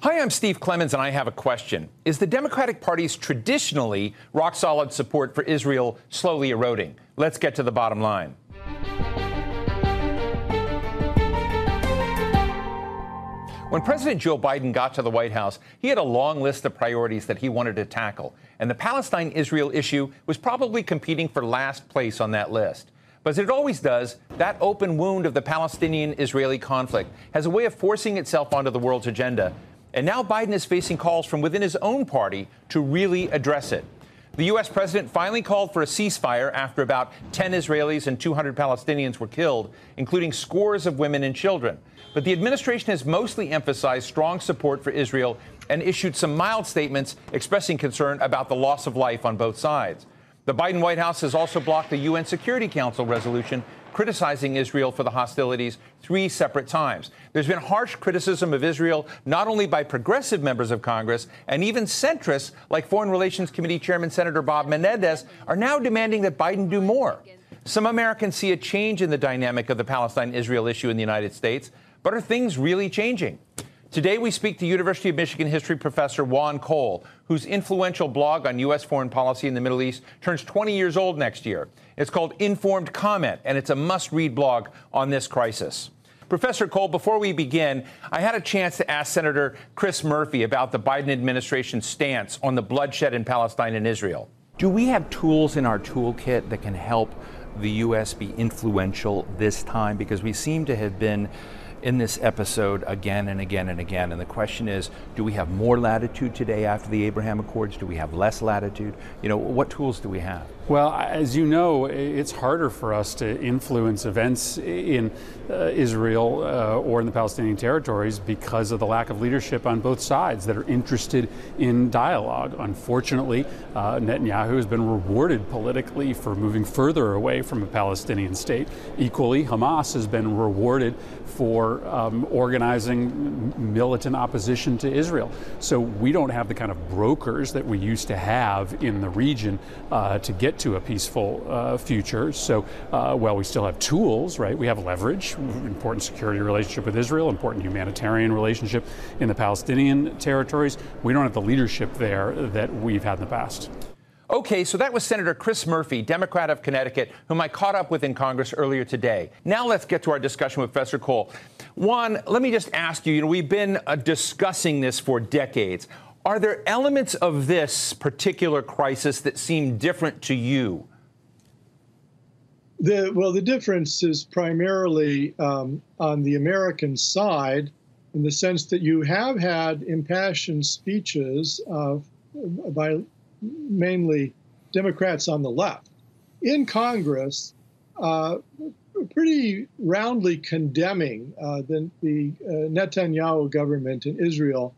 Hi, I'm Steve Clemons, and I have a question. Is the Democratic Party's traditionally rock solid support for Israel slowly eroding? Let's get to the bottom line. When President Joe Biden got to the White House, he had a long list of priorities that he wanted to tackle, and the Palestine Israel issue was probably competing for last place on that list. But as it always does, that open wound of the Palestinian Israeli conflict has a way of forcing itself onto the world's agenda and now Biden is facing calls from within his own party to really address it. The U.S. president finally called for a ceasefire after about 10 Israelis and 200 Palestinians were killed, including scores of women and children. But the administration has mostly emphasized strong support for Israel and issued some mild statements expressing concern about the loss of life on both sides. The Biden White House has also blocked a UN Security Council resolution criticizing Israel for the hostilities three separate times. There's been harsh criticism of Israel not only by progressive members of Congress and even centrists like Foreign Relations Committee Chairman Senator Bob Menendez are now demanding that Biden do more. Some Americans see a change in the dynamic of the Palestine Israel issue in the United States, but are things really changing? Today, we speak to University of Michigan history professor Juan Cole, whose influential blog on U.S. foreign policy in the Middle East turns 20 years old next year. It's called Informed Comment, and it's a must read blog on this crisis. Professor Cole, before we begin, I had a chance to ask Senator Chris Murphy about the Biden administration's stance on the bloodshed in Palestine and Israel. Do we have tools in our toolkit that can help the U.S. be influential this time? Because we seem to have been in this episode again and again and again. And the question is do we have more latitude today after the Abraham Accords? Do we have less latitude? You know, what tools do we have? Well, as you know, it's harder for us to influence events in uh, Israel uh, or in the Palestinian territories because of the lack of leadership on both sides that are interested in dialogue. Unfortunately, uh, Netanyahu has been rewarded politically for moving further away from a Palestinian state. Equally, Hamas has been rewarded for um, organizing militant opposition to Israel. So we don't have the kind of brokers that we used to have in the region uh, to get to a peaceful uh, future. So uh, while we still have tools, right, we have leverage, important security relationship with Israel, important humanitarian relationship in the Palestinian territories. We don't have the leadership there that we've had in the past. Okay, so that was Senator Chris Murphy, Democrat of Connecticut, whom I caught up with in Congress earlier today. Now let's get to our discussion with Professor Cole. Juan, let me just ask you, you know, we've been uh, discussing this for decades. Are there elements of this particular crisis that seem different to you? The, well, the difference is primarily um, on the American side in the sense that you have had impassioned speeches uh, by mainly Democrats on the left in Congress, uh, pretty roundly condemning uh, the, the uh, Netanyahu government in Israel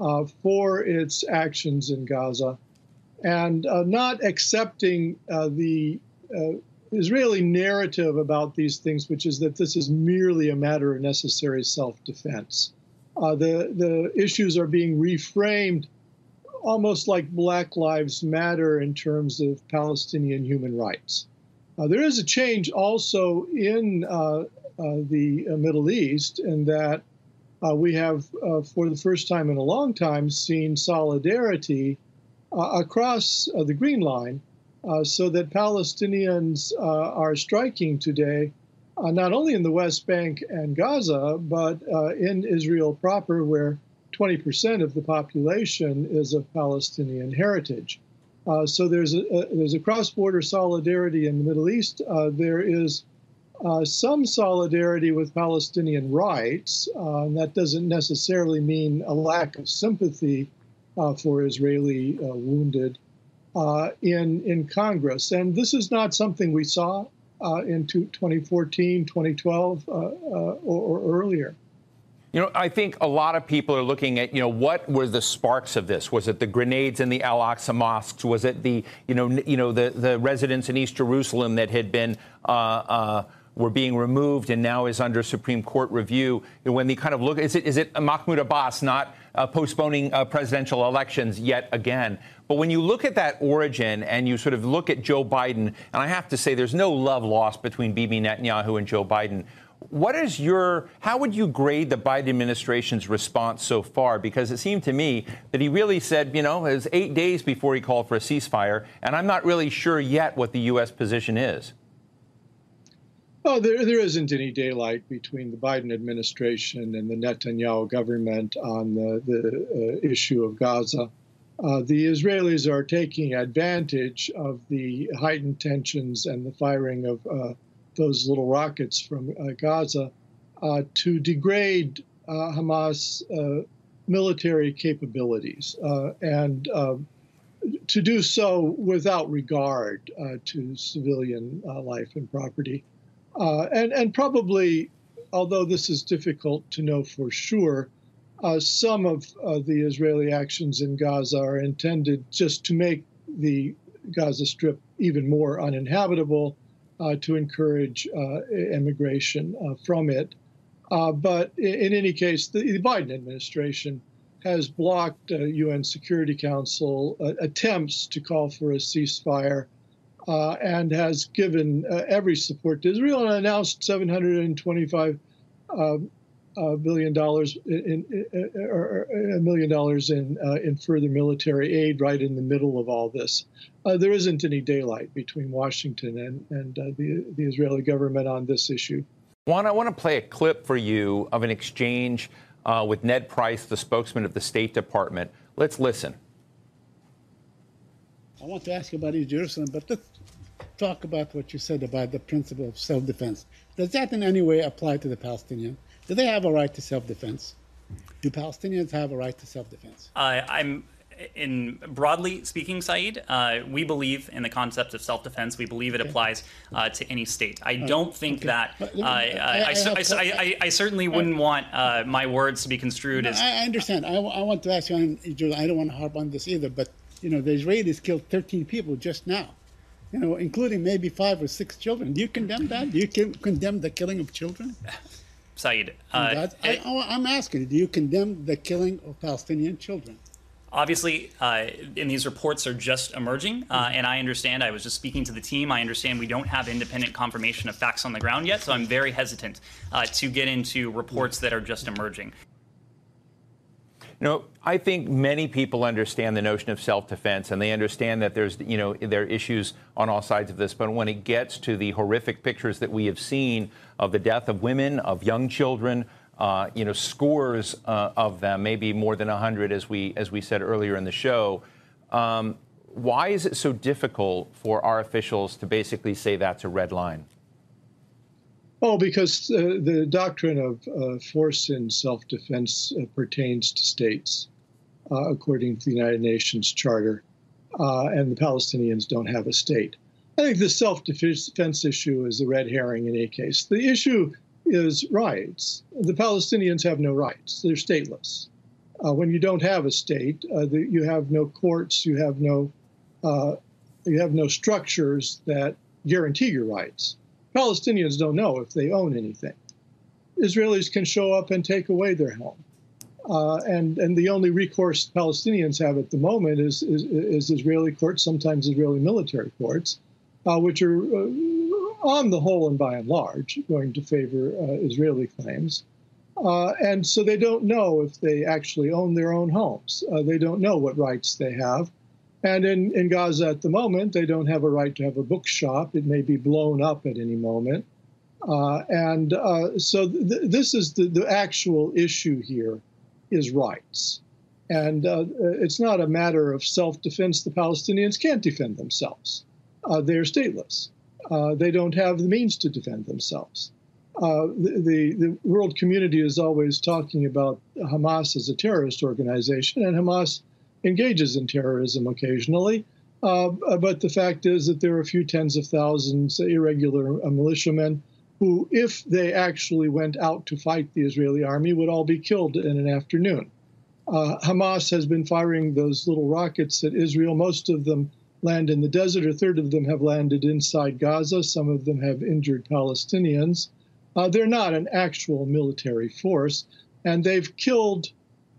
uh, for its actions in Gaza and uh, not accepting the Israeli narrative about these things, which is that this is merely a matter of necessary self defense. Uh, the, the issues are being reframed almost like Black Lives Matter in terms of Palestinian human rights. Uh, there is a change also in the Middle East in that uh, we have, uh, for the first time in a long time, seen solidarity uh, across uh, the Green Line uh, so that Palestinians uh, are striking today, not only in the West Bank and Gaza, but in Israel proper, where 20% of the population is of Palestinian heritage. so there's a, a there's a cross-border solidarity in the Middle East. there is uh, some solidarity with Palestinian rights. Uh, that doesn't necessarily mean a lack of sympathy uh, for Israeli uh, wounded uh, in in Congress. And this is not something we saw uh, in 2014, 2012, or, or earlier. You know, I think a lot of people are looking at, you know, what were the sparks of this? Was it the grenades in the Al Aqsa mosques? Was it the, you know, you know, the, the residents in East Jerusalem that had been uh, uh, were being removed and now is under Supreme Court review. When they kind of look, is it, is it Mahmoud Abbas not uh, postponing uh, presidential elections yet again? But when you look at that origin and you sort of look at Joe Biden, and I have to say there's no love lost between Bibi Netanyahu and Joe Biden. What is your, how would you grade the Biden administration's response so far? Because it seemed to me that he really said, you know, it was eight days before he called for a ceasefire, and I'm not really sure yet what the U.S. position is. Well, there, there isn't any daylight between the Biden administration and the Netanyahu government on the, the uh, issue of Gaza. Uh, the Israelis are taking advantage of the heightened tensions and the firing of uh, those little rockets from uh, Gaza uh, to degrade uh, Hamas military capabilities and to do so without regard to civilian life and property. And, and probably, although this is difficult to know for sure, uh, some of uh, the Israeli actions in Gaza are intended just to make the Gaza Strip even more uninhabitable, to encourage uh, immigration uh, from it. but in any case, the, Biden administration has blocked UN Security Council attempts to call for a ceasefire uh, and has given uh, every support to Israel and announced 725 uh, uh, billion dollars in, in, or a million dollars in uh, in further military aid right in the middle of all this. Uh, there isn't any daylight between Washington and and the the Israeli government on this issue. Juan, I want to play a clip for you of an exchange with Ned Price, the spokesman of the State Department. Let's listen. I want to ask you about East Jerusalem, but let's talk about what you said about the principle of self-defense. Does that in any way apply to the Palestinians? Do they have a right to self-defense? Do Palestinians have a right to self-defense? Uh, I'm in broadly speaking, Saeed, uh, we believe in the concept of self-defense. We believe it okay. applies uh, to any state. I don't think okay. that. Uh, I, I, I, certainly wouldn't want uh, my words to be construed no, as. I understand. I, want to ask you on I don't want to harp on this either, but you know, the Israelis killed 13 people just now, you know, including maybe five or six children. Do you condemn that? Do you condemn the killing of children? Saeed, uh, I, am asking, do you condemn the killing of Palestinian children? Obviously, uh, and these reports are just emerging, uh, and I understand. I was just speaking to the team. I understand we don't have independent confirmation of facts on the ground yet, so I'm very hesitant uh, to get into reports that are just emerging. You know, I think many people understand the notion of self-defense, and they understand that there's, you know, there are issues on all sides of this. But when it gets to the horrific pictures that we have seen of the death of women, of young children, uh, you know, scores uh, of them, maybe more than hundred, as we as we said earlier in the show. Um, why is it so difficult for our officials to basically say that's a red line? Oh, because uh, the doctrine of uh, force in self defense uh, pertains to states, uh, according to the United Nations Charter, uh, and the Palestinians don't have a state. I think the self defense issue is a red herring in any case. The issue is rights. The Palestinians have no rights, they're stateless. Uh, when you don't have a state, the, you have no courts, you have no, you have no structures that guarantee your rights. Palestinians don't know if they own anything. Israelis can show up and take away their home. Uh, and, and the only recourse Palestinians have at the moment is, is, is Israeli courts, sometimes Israeli military courts, uh, which are, uh, on the whole and by and large, going to favor uh, Israeli claims. Uh, and so they don't know if they actually own their own homes. Uh, they don't know what rights they have. And in, in Gaza at the moment, they don't have a right to have a bookshop. It may be blown up at any moment. Uh, and uh, so th- this is the, the actual issue here is rights. And uh, it's not a matter of self-defense. The Palestinians can't defend themselves. Uh, they're stateless. Uh, they don't have the means to defend themselves. Uh, the, the, the world community is always talking about Hamas as a terrorist organization, and Hamas engages in terrorism occasionally. Uh, but the fact is that there are a few tens of thousands irregular uh, militiamen who, if they actually went out to fight the Israeli army, would all be killed in an afternoon. Uh, Hamas has been firing those little rockets at Israel. Most of them land in the desert. A third of them have landed inside Gaza. Some of them have injured Palestinians. Uh, they're not an actual military force, and they've killed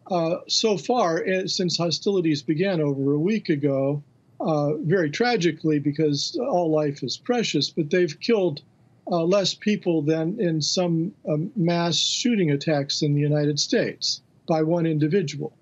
uh, so far, eh, since hostilities began over a week ago, uh, very tragically, because all life is precious, but they've killed uh, less people than in some um, mass shooting attacks in the United States by one individual.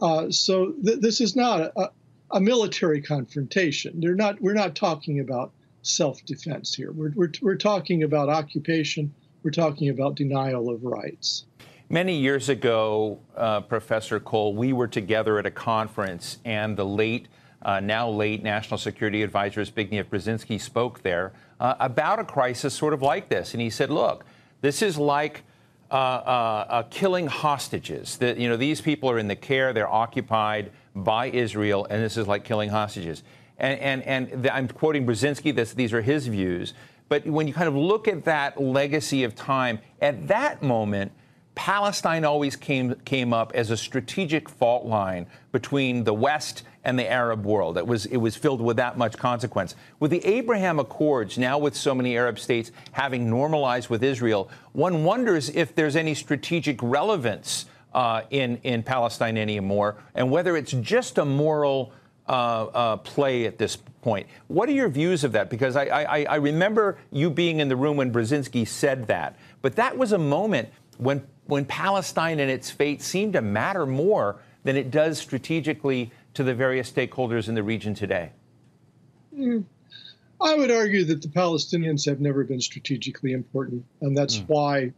Uh, so th- this is not a, a, military confrontation. They're not. We're not talking about self-defense here. We're, we're, we're talking about occupation. We're talking about denial of rights. Many years ago, uh, Professor Cole, we were together at a conference, and the late, uh, now late National Security Advisor Zbigniew Brzezinski spoke there uh, about a crisis sort of like this. And he said, look, this is like uh, uh, killing hostages. You know, these people are in the care, they're occupied by Israel, and this is like killing hostages. And, and, and the, I'm quoting Brzezinski, this, these are his views. But when you kind of look at that legacy of time, at that moment, Palestine always came, came up as a strategic fault line between the West and the Arab world. It was, it was filled with that much consequence. With the Abraham Accords, now with so many Arab states having normalized with Israel, one wonders if there's any strategic relevance uh, in, in Palestine anymore and whether it's just a moral uh, uh, play at this point. What are your views of that? Because I, I, I remember you being in the room when Brzezinski said that, but that was a moment when when Palestine and its fate seem to matter more than it does strategically to the various stakeholders in the region today? Mm. I would argue that the Palestinians have never been strategically important, and that's mm. why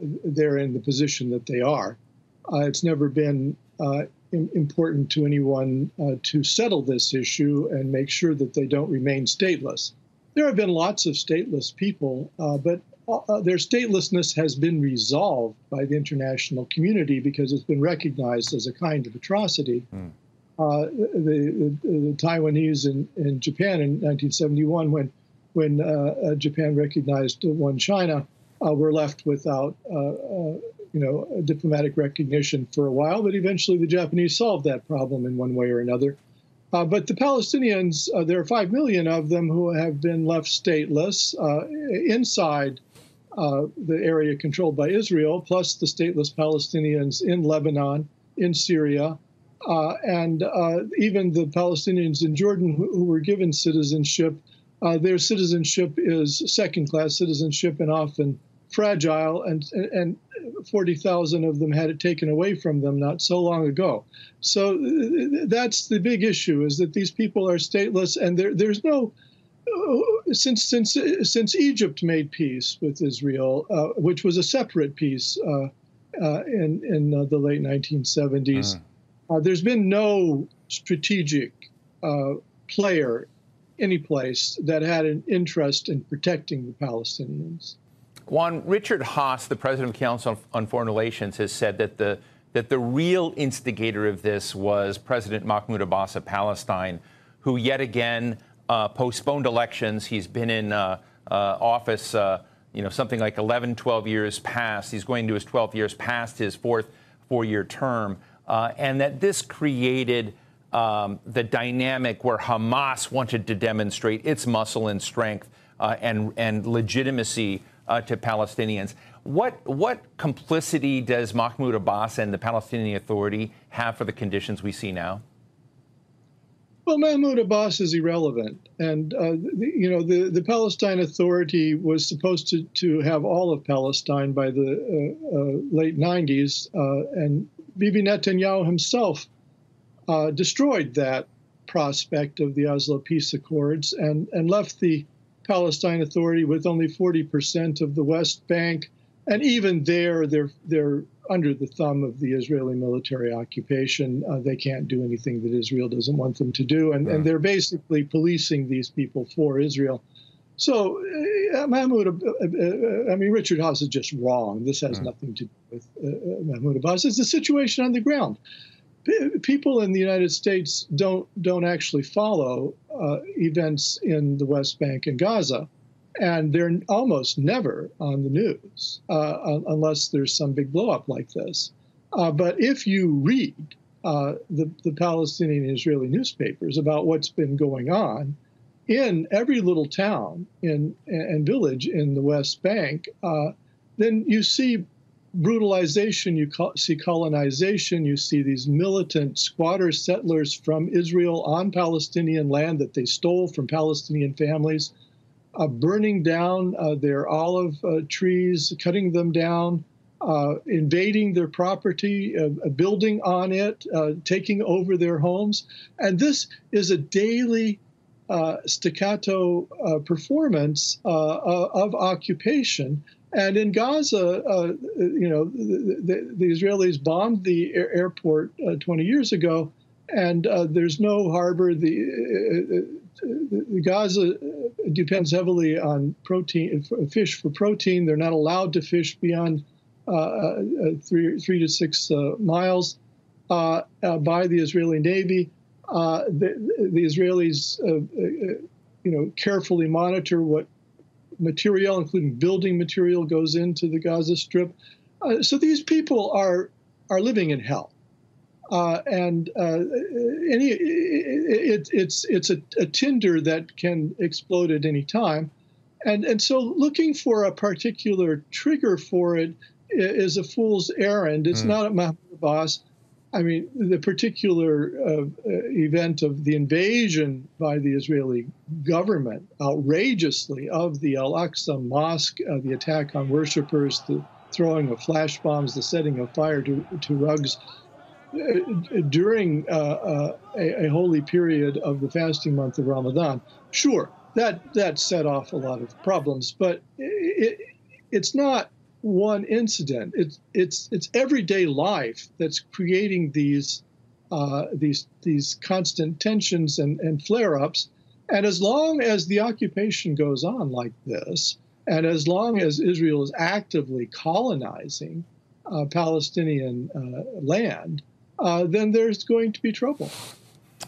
they're in the position that they are. Uh, it's never been uh, important to anyone uh, to settle this issue and make sure that they don't remain stateless. There have been lots of stateless people, uh, but uh, their statelessness has been resolved by the international community because it's been recognized as a kind of atrocity. Mm. Uh, the, the, the, Taiwanese in, in Japan in 1971, when when uh, uh Japan recognized one China, uh, were left without uh, you know diplomatic recognition for a while. But eventually, the Japanese solved that problem in one way or another. but the Palestinians, there are five million of them who have been left stateless inside uh, the area controlled by Israel, plus the stateless Palestinians in Lebanon, in Syria, uh, and uh, even the Palestinians in Jordan who, who were given citizenship. Uh, their citizenship is second class citizenship and often fragile, and, and 40,000 of them had it taken away from them not so long ago. So that's the big issue is that these people are stateless, and there, there's no since since since Egypt made peace with Israel, uh, which was a separate peace uh, uh, in in uh, the late 1970s, uh. uh, there's been no strategic player any place that had an interest in protecting the Palestinians. Juan Richard Haass, the president of the Council on Foreign Relations, has said that the that the real instigator of this was President Mahmoud Abbas of Palestine, who yet again uh, postponed elections. He's been in uh, uh, office, uh, you know, something like 11, 12 years past. He's going to his 12 years past his fourth four-year term, uh, and that this created um, the dynamic where Hamas wanted to demonstrate its muscle and strength and and legitimacy to Palestinians. What what complicity does Mahmoud Abbas and the Palestinian Authority have for the conditions we see now? Well, Mahmoud Abbas is irrelevant, and uh, the, you know the, the Palestine Authority was supposed to, to have all of Palestine by the uh, uh, late 90s, uh, and Bibi Netanyahu himself uh, destroyed that prospect of the Oslo peace accords and and left the Palestine Authority with only 40% of the West Bank, and even there, they're they're under the thumb of the Israeli military occupation. Uh, they can't do anything that Israel doesn't want them to do, and, and they're basically policing these people for Israel. So, uh, Mahmoud, uh, uh, I mean, Richard Haass is just wrong. This has nothing to do with uh, uh, Mahmoud Abbas. It's the situation on the ground. P- people in the United States don't don't actually follow events in the West Bank and Gaza and they're almost never on the news uh, unless there's some big blowup like this. Uh, but if you read uh, the, the Palestinian Israeli newspapers about what's been going on in every little town in, and village in the West Bank, uh, then you see brutalization, you see colonization, you see these militant squatter settlers from Israel on Palestinian land that they stole from Palestinian families burning down uh, their olive uh, trees, cutting them down, uh, invading their property, uh, building on it, taking over their homes. And this is a daily staccato performance of occupation. And in Gaza, uh, you know, the, the, the, Israelis bombed the air airport uh, 20 years ago, and uh, there's no harbor. The Gaza depends heavily on protein, fish for protein. They're not allowed to fish beyond uh, uh, three, three to six uh, miles uh, uh, by the Israeli Navy. Uh, the, the, Israelis, you know, carefully monitor what material, including building material, goes into the Gaza Strip. so these people are are living in hell. Uh, and uh, any it, it's it's a, a, tinder that can explode at any time, and and so looking for a particular trigger for it is a fool's errand. It's mm. not at Mahmoud Abbas. I mean, the particular uh, event of the invasion by the Israeli government, outrageously, of the Al Aqsa Mosque, uh, the attack on worshippers, the throwing of flash bombs, the setting of fire to, to rugs during uh, uh, a, a, holy period of the fasting month of Ramadan. Sure, that that set off a lot of problems, but it, it's not one incident. It's it's it's everyday life that's creating these uh, these these constant tensions and, and flare-ups. And as long as the occupation goes on like this, and as long as Israel is actively colonizing uh, Palestinian uh, land, uh, then there's going to be trouble.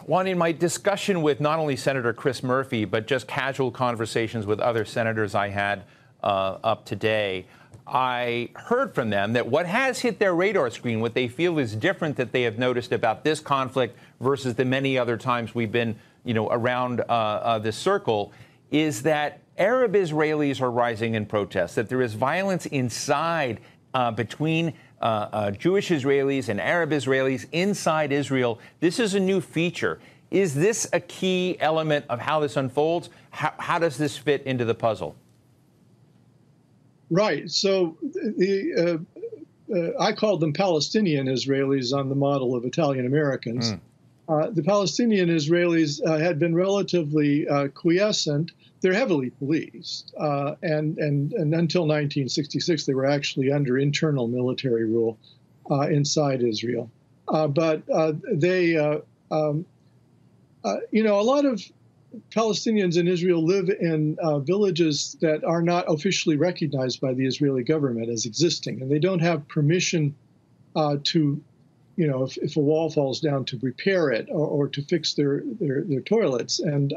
Juan, in my discussion with not only Senator Chris Murphy, but just casual conversations with other senators I had uh, up today, I heard from them that what has hit their radar screen, what they feel is different that they have noticed about this conflict versus the many other times we've been, you know, around uh, uh, this circle, is that Arab Israelis are rising in protest, that there is violence inside uh, between uh, uh, Jewish Israelis and Arab Israelis inside Israel. This is a new feature. Is this a key element of how this unfolds? How, how does this fit into the puzzle? Right. So the uh, uh, I called them Palestinian Israelis on the model of Italian Americans. Mm. Uh, the Palestinian Israelis uh, had been relatively uh, quiescent they're heavily policed, uh, and, and and until 1966 they were actually under internal military rule uh, inside Israel. Uh, but uh, they, uh, um, uh, you know, a lot of Palestinians in Israel live in villages that are not officially recognized by the Israeli government as existing, and they don't have permission to you know, if, if, a wall falls down to repair it or, or to fix their, their, their toilets. And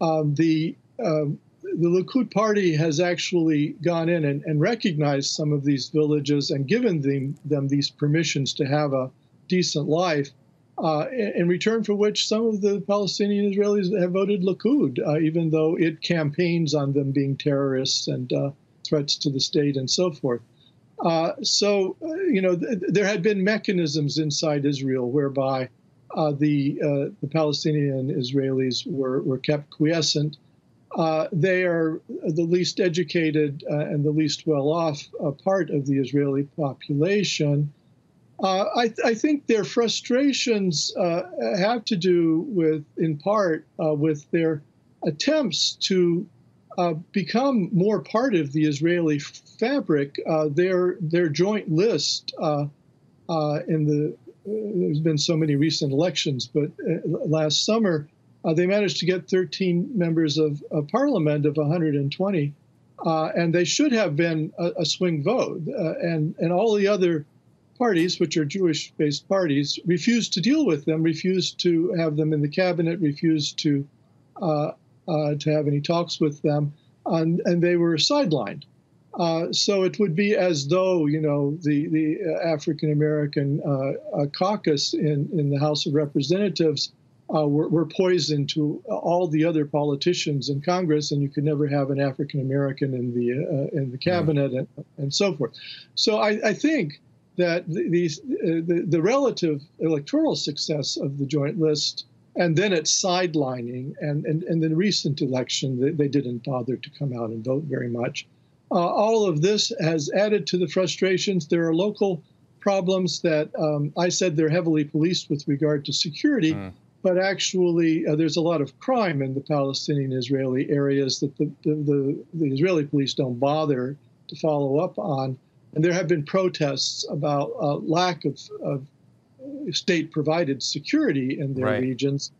um, the the Likud party has actually gone in and, and, recognized some of these villages and given them, them these permissions to have a decent life, uh, in, in, return for which some of the Palestinian Israelis have voted Likud, uh, even though it campaigns on them being terrorists and uh, threats to the state and so forth. Uh, so, uh, you know, th- there had been mechanisms inside Israel whereby uh, the, the Palestinian Israelis were, were kept quiescent uh, they are the least educated uh, and the least well off uh, part of the Israeli population. Uh, I, I, think their frustrations uh, have to do with, in part, uh, with their attempts to become more part of the Israeli fabric. their their joint list in the there's been so many recent elections, but last summer uh, they managed to get 13 members of, of parliament of 120, uh, and they should have been a, a swing vote. Uh, and, and all the other parties, which are Jewish based parties, refused to deal with them, refused to have them in the cabinet, refused to, uh, uh, to have any talks with them, and, and they were sidelined. Uh, so it would be as though you know the the African American caucus in in the House of Representatives uh, were, were, poisoned to all the other politicians in Congress, and you could never have an African American in the uh, in the cabinet and, and so forth. So I, I think that the, these, uh, the, the relative electoral success of the joint list and then it's sidelining. And, and, and the recent election, they, they didn't bother to come out and vote very much. Uh, all of this has added to the frustrations. There are local problems that um, I said they're heavily policed with regard to security, mm. But actually uh, there's a lot of crime in the Palestinian Israeli areas that the, the, the, the, Israeli police don't bother to follow up on. And there have been protests about uh, lack of, of state provided security in their right. regions.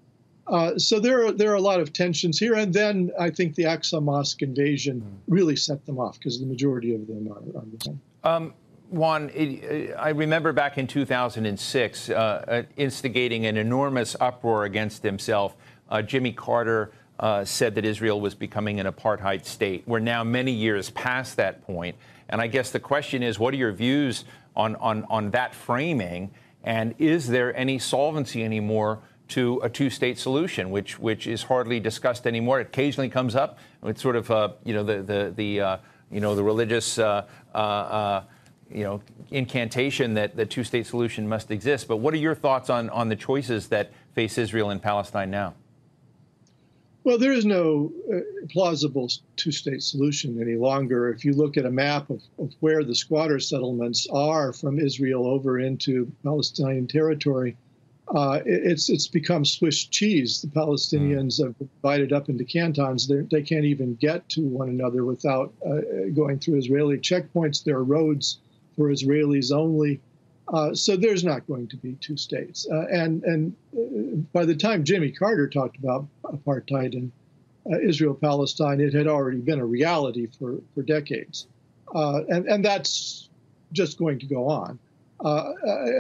Uh, so there are there are a lot of tensions here, and then I think the Aqsa Mosque invasion mm. really set them off because the majority of them are, are Muslim. Um, Juan, it, I remember back in 2006 uh, uh, instigating an enormous uproar against himself. Uh, Jimmy Carter uh, said that Israel was becoming an apartheid state. We're now many years past that point. and I guess the question is, what are your views on on, on that framing? And is there any solvency anymore to a two-state solution, which which is hardly discussed anymore? It occasionally comes up. It's sort of uh, you know the the the uh, you know the religious. Uh, uh, uh, you know, incantation that the two-state solution must exist. But what are your thoughts on, on the choices that face Israel and Palestine now? Well, there is no uh, plausible two state solution any longer. If you look at a map of, of, where the squatter settlements are from Israel over into Palestinian territory, uh, it, it's it's become Swiss cheese. The Palestinians mm. have divided up into cantons. They're, they can not even get to one another without uh, going through Israeli checkpoints. There are roads for Israelis only. Uh, so there's not going to be two states. Uh, and and uh, by the time Jimmy Carter talked about apartheid in uh, Israel Palestine, it had already been a reality for, for decades. Uh, and, and that's just going to go on. Uh,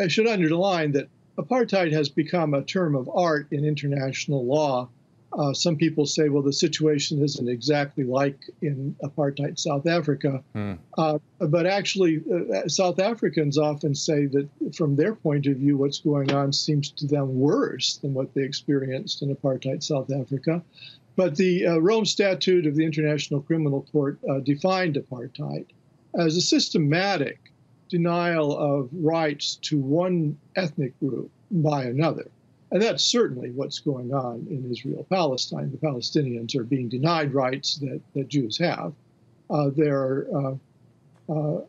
I should underline that apartheid has become a term of art in international law uh, some people say, well, the situation isn't exactly like in apartheid South Africa. Mm. Uh, but actually, uh, South Africans often say that from their point of view, what's going on seems to them worse than what they experienced in apartheid South Africa. But the uh, Rome Statute of the International Criminal Court uh, defined apartheid as a systematic denial of rights to one ethnic group by another. And that's certainly what's going on in Israel Palestine. The Palestinians are being denied rights that, that Jews have. Uh, they're uh, uh,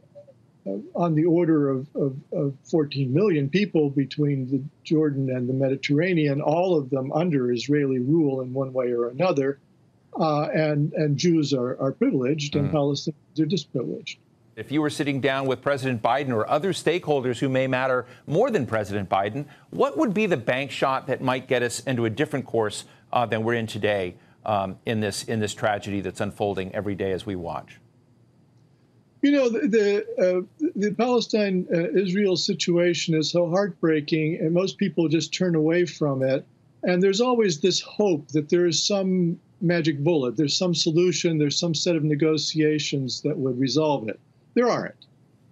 on the order of, of, of, 14 million people between the Jordan and the Mediterranean, all of them under Israeli rule in one way or another. Uh, and, and Jews are, are privileged mm. and Palestinians are disprivileged. If you were sitting down with President Biden or other stakeholders who may matter more than President Biden, what would be the bank shot that might get us into a different course uh, than we're in today um, in this in this tragedy that's unfolding every day as we watch? You know, the the, uh, the Palestine uh, Israel situation is so heartbreaking, and most people just turn away from it. And there's always this hope that there is some magic bullet, there's some solution, there's some set of negotiations that would resolve it. There aren't.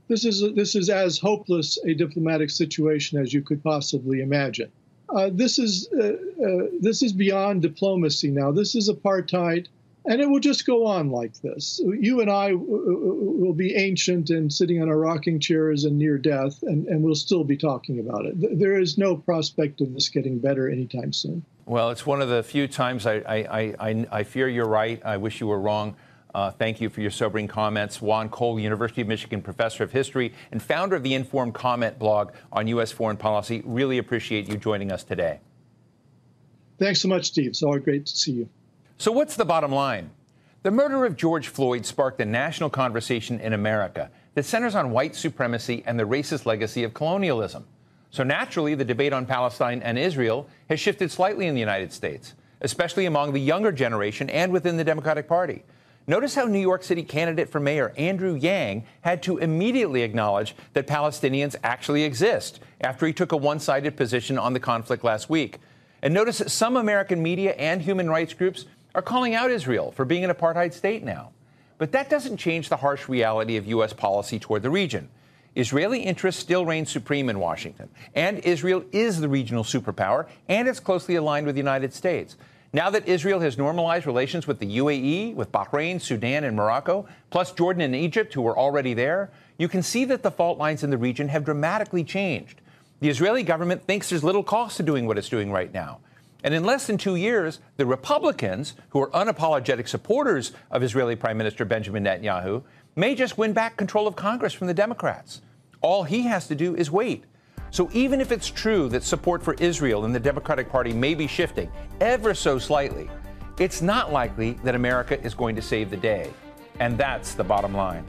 This is this is as hopeless a diplomatic situation as you could possibly imagine. Uh, this is uh, uh, this is beyond diplomacy now. This is apartheid, and it will just go on like this. You and I will be ancient and sitting on our rocking chairs and near death, and, and we'll still be talking about it. There is no prospect of this getting better anytime soon. Well, it's one of the few times I, I, I, I fear you're right. I wish you were wrong. Uh, thank you for your sobering comments. Juan Cole, University of Michigan professor of history and founder of the Informed Comment blog on U.S. foreign policy. Really appreciate you joining us today. Thanks so much, Steve. It's always great to see you. So, what's the bottom line? The murder of George Floyd sparked a national conversation in America that centers on white supremacy and the racist legacy of colonialism. So, naturally, the debate on Palestine and Israel has shifted slightly in the United States, especially among the younger generation and within the Democratic Party. Notice how New York City candidate for mayor Andrew Yang had to immediately acknowledge that Palestinians actually exist after he took a one sided position on the conflict last week. And notice that some American media and human rights groups are calling out Israel for being an apartheid state now. But that doesn't change the harsh reality of U.S. policy toward the region. Israeli interests still reign supreme in Washington, and Israel is the regional superpower, and it's closely aligned with the United States. Now that Israel has normalized relations with the UAE, with Bahrain, Sudan, and Morocco, plus Jordan and Egypt, who were already there, you can see that the fault lines in the region have dramatically changed. The Israeli government thinks there's little cost to doing what it's doing right now. And in less than two years, the Republicans, who are unapologetic supporters of Israeli Prime Minister Benjamin Netanyahu, may just win back control of Congress from the Democrats. All he has to do is wait. So even if it's true that support for Israel in the Democratic Party may be shifting ever so slightly, it's not likely that America is going to save the day. And that's the bottom line.